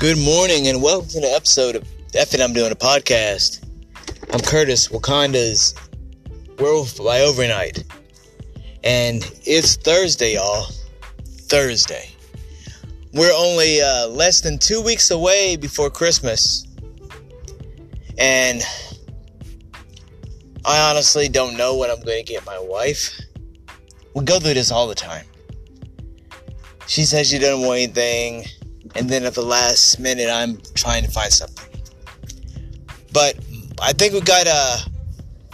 Good morning and welcome to the episode of F and I'm doing a podcast. I'm Curtis, Wakanda's Werewolf by Overnight. And it's Thursday, y'all. Thursday. We're only uh, less than two weeks away before Christmas. And I honestly don't know what I'm going to get my wife. We go through this all the time. She says she doesn't want anything and then at the last minute I'm trying to find something. But I think we got a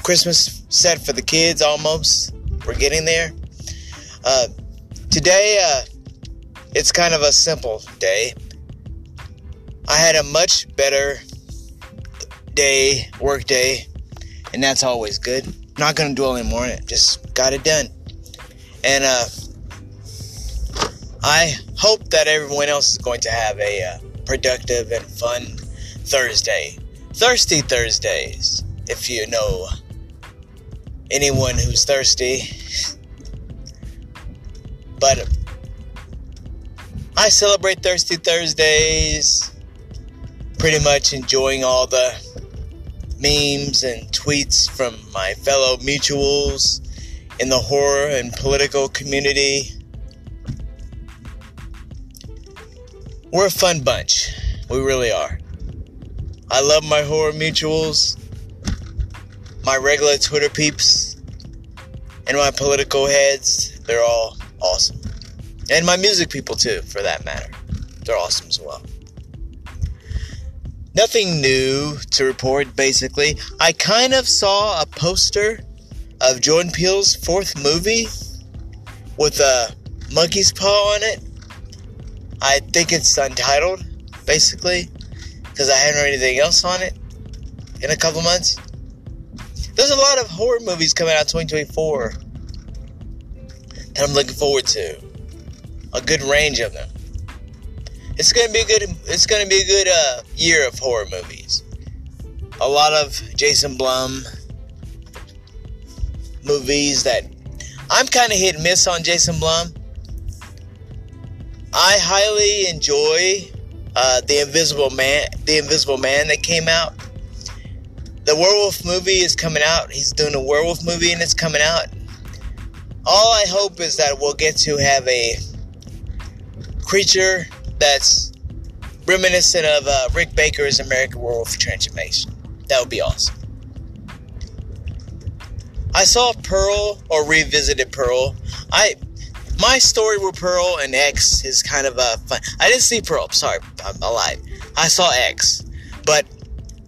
Christmas set for the kids almost. We're getting there. Uh, today, uh, it's kind of a simple day. I had a much better day, work day, and that's always good. Not gonna dwell anymore on it. Just got it done. And uh, I hope that everyone else is going to have a uh, productive and fun Thursday. Thirsty Thursdays, if you know anyone who's thirsty. But I celebrate Thirsty Thursdays, pretty much enjoying all the memes and tweets from my fellow mutuals in the horror and political community We're a fun bunch. We really are. I love my horror mutuals, my regular Twitter peeps, and my political heads. They're all awesome. And my music people, too, for that matter. They're awesome as well. Nothing new to report, basically. I kind of saw a poster of Jordan Peele's fourth movie with a monkey's paw on it. I think it's untitled, basically, because I haven't heard anything else on it in a couple months. There's a lot of horror movies coming out 2024 that I'm looking forward to. A good range of them. It's gonna be a good. It's gonna be a good uh, year of horror movies. A lot of Jason Blum movies that I'm kind of hit and miss on Jason Blum. I highly enjoy uh, the Invisible Man, the Invisible Man that came out. The werewolf movie is coming out. He's doing a werewolf movie and it's coming out. All I hope is that we'll get to have a creature that's reminiscent of uh, Rick Baker's American Werewolf Transformation. That would be awesome. I saw Pearl or revisited Pearl. I my story with Pearl and X is kind of a fun. I didn't see Pearl. Sorry, I'm alive. I saw X, but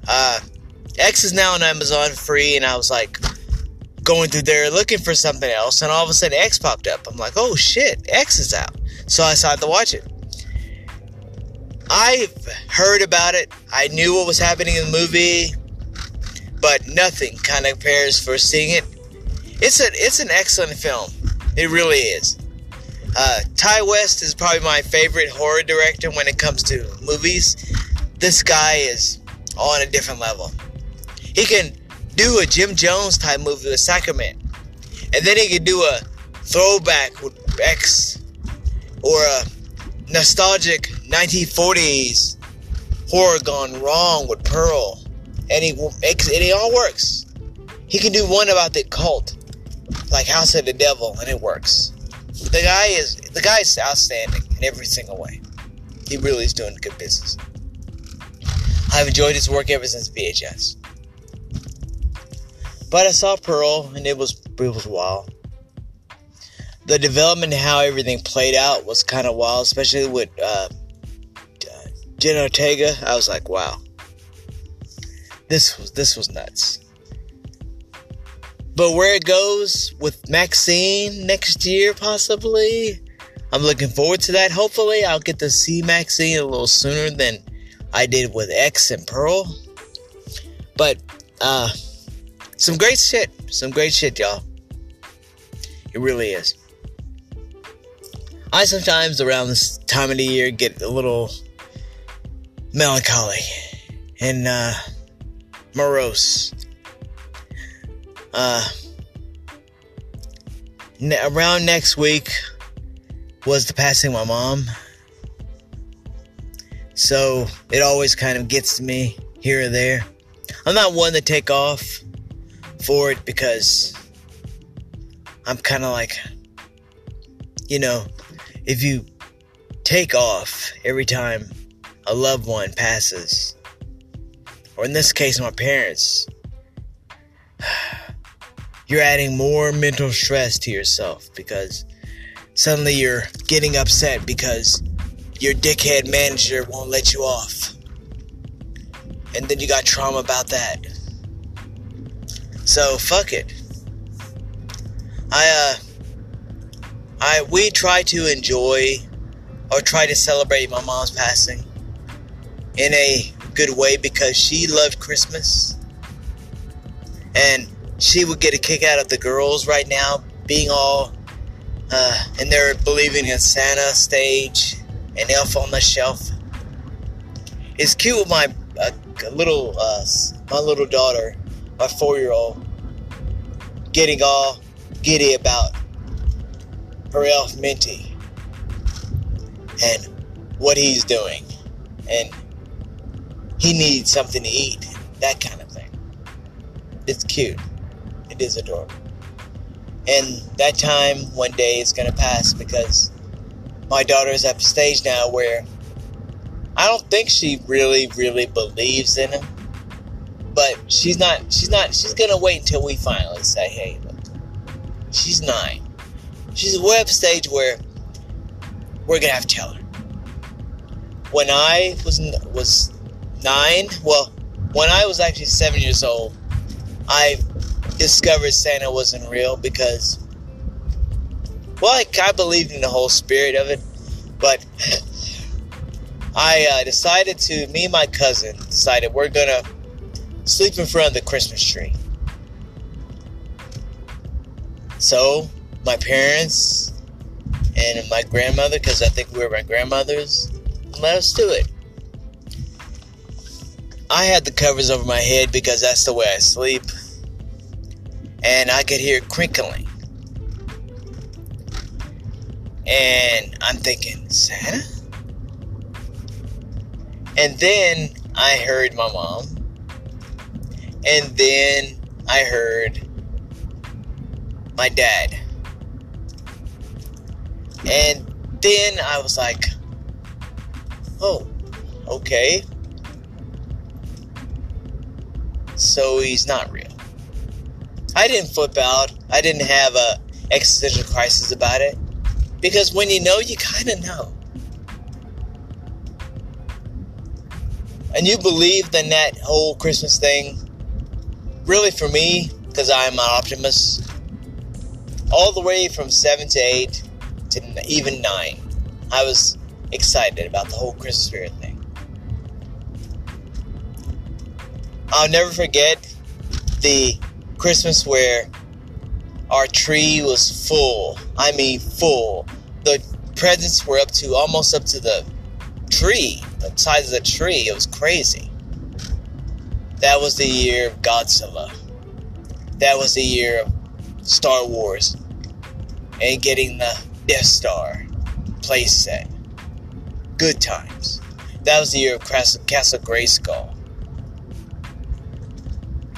uh, X is now on Amazon free, and I was like going through there looking for something else, and all of a sudden X popped up. I'm like, oh shit, X is out. So I decided to watch it. I've heard about it. I knew what was happening in the movie, but nothing kind of compares for seeing it. It's a it's an excellent film. It really is. Uh, Ti West is probably my favorite horror director when it comes to movies. This guy is on a different level. He can do a Jim Jones type movie with Sacrament, and then he can do a throwback with X or a nostalgic 1940s horror gone wrong with Pearl, and he and it all works. He can do one about the cult, like House of the Devil, and it works the guy is the guy is outstanding in every single way. He really is doing good business. I've enjoyed his work ever since VHS. But I saw Pearl, and it was it was wild. The development how everything played out was kind of wild, especially with uh, Jenna Ortega. I was like, wow, this was this was nuts. But where it goes with Maxine next year, possibly, I'm looking forward to that. Hopefully, I'll get to see Maxine a little sooner than I did with X and Pearl. But, uh, some great shit. Some great shit, y'all. It really is. I sometimes around this time of the year get a little melancholy and uh, morose uh, ne- around next week was the passing of my mom. So it always kind of gets to me here or there. I'm not one to take off for it because I'm kind of like, you know, if you take off every time a loved one passes, or in this case, my parents, you're adding more mental stress to yourself because suddenly you're getting upset because your dickhead manager won't let you off. And then you got trauma about that. So fuck it. I uh I we try to enjoy or try to celebrate my mom's passing in a good way because she loved Christmas. And she would get a kick out of the girls right now being all uh, and they're believing in Santa stage and Elf on the Shelf. It's cute with my uh, little uh, my little daughter, my four year old, getting all giddy about her elf Minty and what he's doing, and he needs something to eat, that kind of thing. It's cute. It is adorable. And that time one day is going to pass because my daughter is at the stage now where I don't think she really, really believes in him. But she's not, she's not, she's going to wait until we finally say, hey, look, she's nine. She's way up stage where we're going to have to tell her. When I was, was nine, well, when I was actually seven years old, I discovered Santa wasn't real because, well, like, I believed in the whole spirit of it, but I uh, decided to, me and my cousin decided we're gonna sleep in front of the Christmas tree. So, my parents and my grandmother, because I think we were my grandmothers, let us do it. I had the covers over my head because that's the way I sleep and I could hear crinkling. And I'm thinking, Santa? And then I heard my mom. And then I heard my dad. And then I was like, oh, okay. So he's not real. I didn't flip out. I didn't have a existential crisis about it. Because when you know, you kind of know. And you believe in that whole Christmas thing. Really, for me, because I'm an optimist, all the way from 7 to 8 to even 9, I was excited about the whole Christmas spirit thing. I'll never forget the Christmas where our tree was full. I mean, full. The presents were up to almost up to the tree, the size of the tree. It was crazy. That was the year of Godzilla. That was the year of Star Wars and getting the Death Star playset. Good times. That was the year of Castle, Grayskull.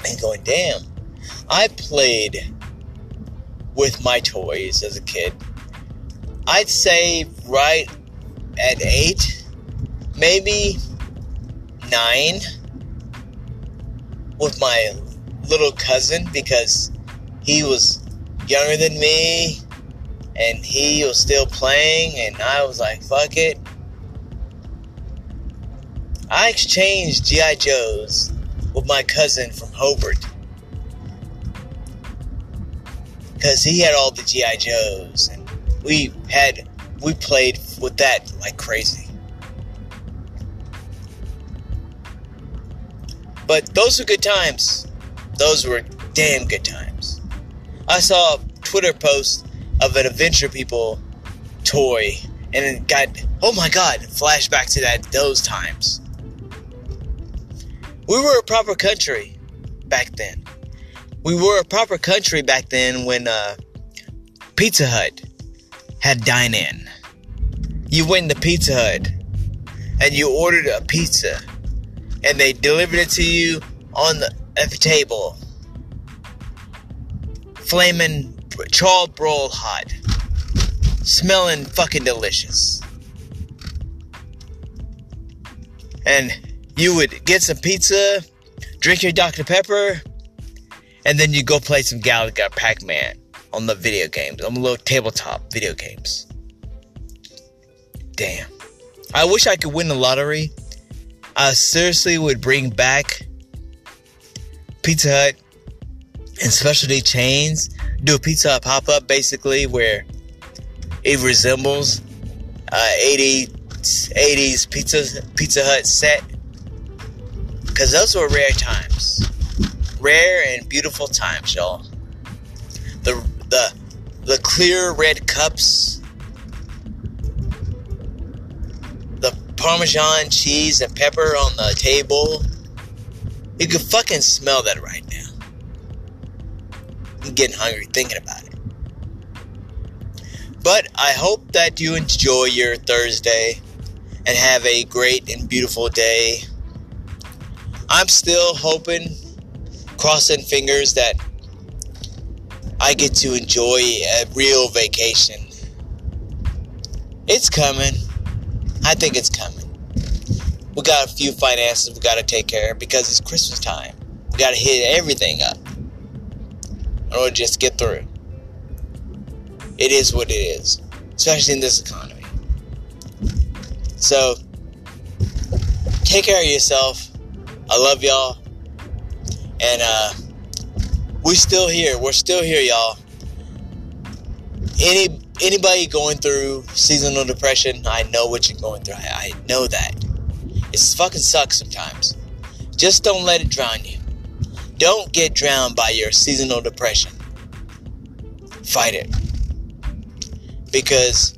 And going, damn, I played with my toys as a kid. I'd say right at eight, maybe nine, with my little cousin because he was younger than me and he was still playing, and I was like, fuck it. I exchanged G.I. Joes with my cousin from Hobart because he had all the GI Joes, and we had we played with that like crazy. But those were good times. Those were damn good times. I saw a Twitter post of an Adventure People toy, and it got oh my god, flashback to that those times. We were a proper country back then we were a proper country back then when uh, Pizza Hut had dine in. You went to Pizza Hut and you ordered a pizza and they delivered it to you on the at the table. Flaming charred broiled hot. Smelling fucking delicious. And you would get some pizza drink your dr pepper and then you go play some galaga pac-man on the video games on the little tabletop video games damn I wish I could win the lottery. I seriously would bring back Pizza Hut and specialty chains. Do a Pizza Hut pop up basically where it resembles uh, 80s 80s pizza Pizza Hut set. Cause those were rare times, rare and beautiful times, y'all. The the the clear red cups the Parmesan cheese and pepper on the table. You can fucking smell that right now. I'm getting hungry thinking about it. But I hope that you enjoy your Thursday and have a great and beautiful day. I'm still hoping, crossing fingers, that I get to enjoy a real vacation. It's coming. I think it's coming. We got a few finances we got to take care of because it's Christmas time. We got to hit everything up in order to just get through. It is what it is, especially in this economy. So, take care of yourself. I love y'all. And uh, we still here. We're still here, y'all. Any anybody going through seasonal depression, I know what you're going through. I, I know that. It fucking sucks sometimes. Just don't let it drown you. Don't get drowned by your seasonal depression. Fight it. Because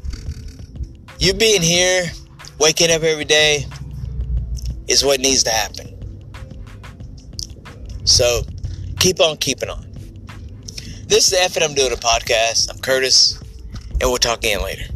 you being here, waking up every day, is what needs to happen. So keep on keeping on. This is the F I'm doing a podcast. I'm Curtis and we'll talk again later.